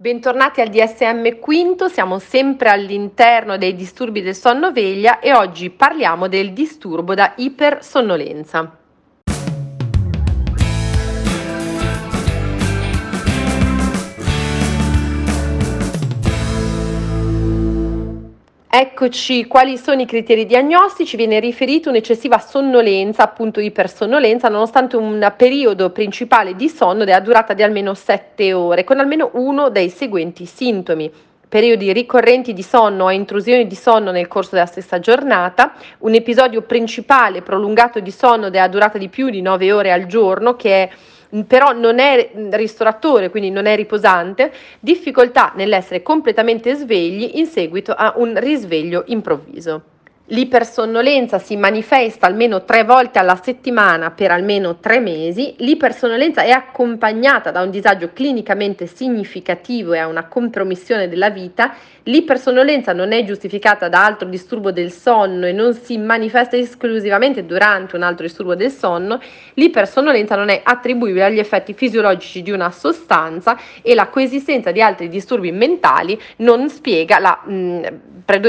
Bentornati al DSM quinto, siamo sempre all'interno dei disturbi del sonno veglia e oggi parliamo del disturbo da ipersonnolenza. Eccoci, quali sono i criteri diagnostici? Viene riferito un'eccessiva sonnolenza, appunto ipersonnolenza, nonostante un periodo principale di sonno della durata di almeno 7 ore, con almeno uno dei seguenti sintomi periodi ricorrenti di sonno o intrusioni di sonno nel corso della stessa giornata, un episodio principale prolungato di sonno della durata di più di 9 ore al giorno che è però non è ristoratore, quindi non è riposante, difficoltà nell'essere completamente svegli in seguito a un risveglio improvviso. L'ipersonnolenza si manifesta almeno tre volte alla settimana per almeno tre mesi. L'ipersonnolenza è accompagnata da un disagio clinicamente significativo e a una compromissione della vita. L'ipersonnolenza non è giustificata da altro disturbo del sonno e non si manifesta esclusivamente durante un altro disturbo del sonno. L'ipersonnolenza non è attribuibile agli effetti fisiologici di una sostanza e la coesistenza di altri disturbi mentali non spiega la, mh,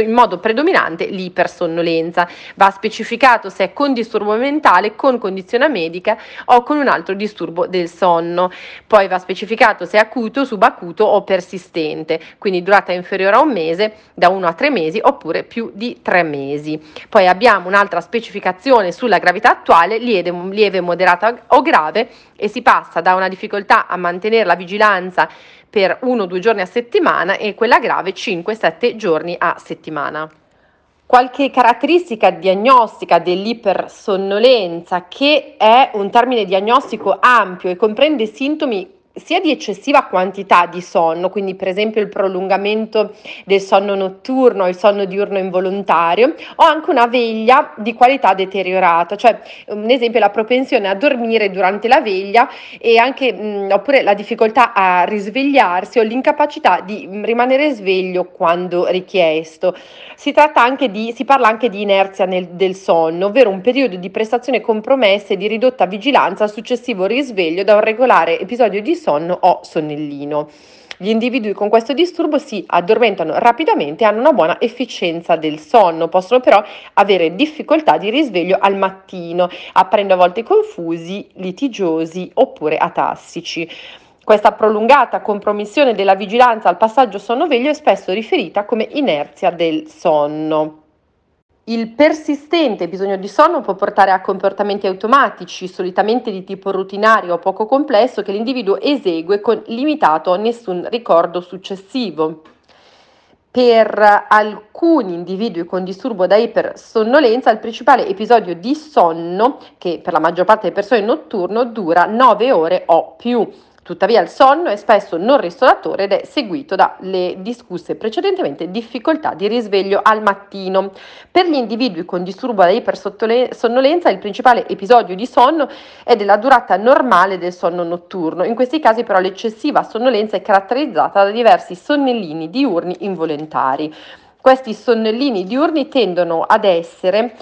in modo predominante l'ipersonnolenza sonnolenza. Va specificato se è con disturbo mentale, con condizione medica o con un altro disturbo del sonno. Poi va specificato se è acuto, subacuto o persistente, quindi durata inferiore a un mese, da 1 a 3 mesi oppure più di 3 mesi. Poi abbiamo un'altra specificazione sulla gravità attuale, lieve, lieve moderata o grave e si passa da una difficoltà a mantenere la vigilanza per 1-2 giorni a settimana e quella grave 5-7 giorni a settimana. Qualche caratteristica diagnostica dell'ipersonnolenza, che è un termine diagnostico ampio e comprende sintomi sia di eccessiva quantità di sonno, quindi per esempio il prolungamento del sonno notturno, il sonno diurno involontario, o anche una veglia di qualità deteriorata, cioè un esempio la propensione a dormire durante la veglia e anche mh, oppure la difficoltà a risvegliarsi o l'incapacità di rimanere sveglio quando richiesto. Si tratta anche di si parla anche di inerzia nel, del sonno, ovvero un periodo di prestazione compromessa e di ridotta vigilanza al successivo risveglio da un regolare episodio di sonno sonno o sonnellino. Gli individui con questo disturbo si addormentano rapidamente e hanno una buona efficienza del sonno, possono però avere difficoltà di risveglio al mattino, apprendo a volte confusi, litigiosi oppure atassici. Questa prolungata compromissione della vigilanza al passaggio sonno-veglio è spesso riferita come inerzia del sonno. Il persistente bisogno di sonno può portare a comportamenti automatici, solitamente di tipo rutinario o poco complesso, che l'individuo esegue con limitato o nessun ricordo successivo. Per alcuni individui con disturbo da ipersonnolenza, il principale episodio di sonno, che per la maggior parte delle persone è notturno, dura 9 ore o più. Tuttavia il sonno è spesso non ristoratore ed è seguito dalle discusse precedentemente difficoltà di risveglio al mattino. Per gli individui con disturbo da ipersonnolenza il principale episodio di sonno è della durata normale del sonno notturno. In questi casi però l'eccessiva sonnolenza è caratterizzata da diversi sonnellini diurni involontari. Questi sonnellini diurni tendono ad essere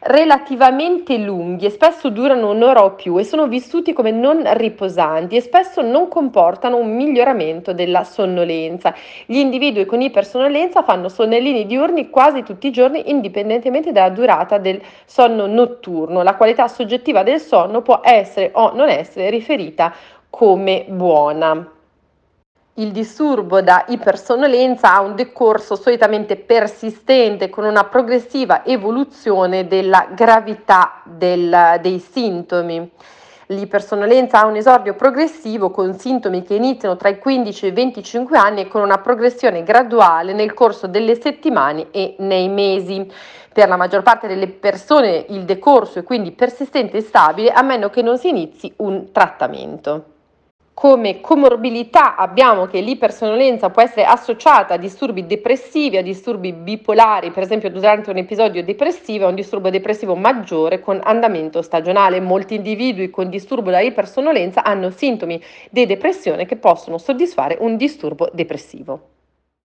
relativamente lunghi e spesso durano un'ora o più e sono vissuti come non riposanti e spesso non comportano un miglioramento della sonnolenza. Gli individui con ipersonnolenza fanno sonnellini diurni quasi tutti i giorni indipendentemente dalla durata del sonno notturno. La qualità soggettiva del sonno può essere o non essere riferita come buona. Il disturbo da ipersonnolenza ha un decorso solitamente persistente con una progressiva evoluzione della gravità del, dei sintomi. L'ipersonnolenza ha un esordio progressivo con sintomi che iniziano tra i 15 e i 25 anni e con una progressione graduale nel corso delle settimane e nei mesi. Per la maggior parte delle persone il decorso è quindi persistente e stabile a meno che non si inizi un trattamento come comorbilità abbiamo che l'ipersonnolenza può essere associata a disturbi depressivi, a disturbi bipolari, per esempio durante un episodio depressivo, a un disturbo depressivo maggiore con andamento stagionale. Molti individui con disturbo da ipersonnolenza hanno sintomi di depressione che possono soddisfare un disturbo depressivo.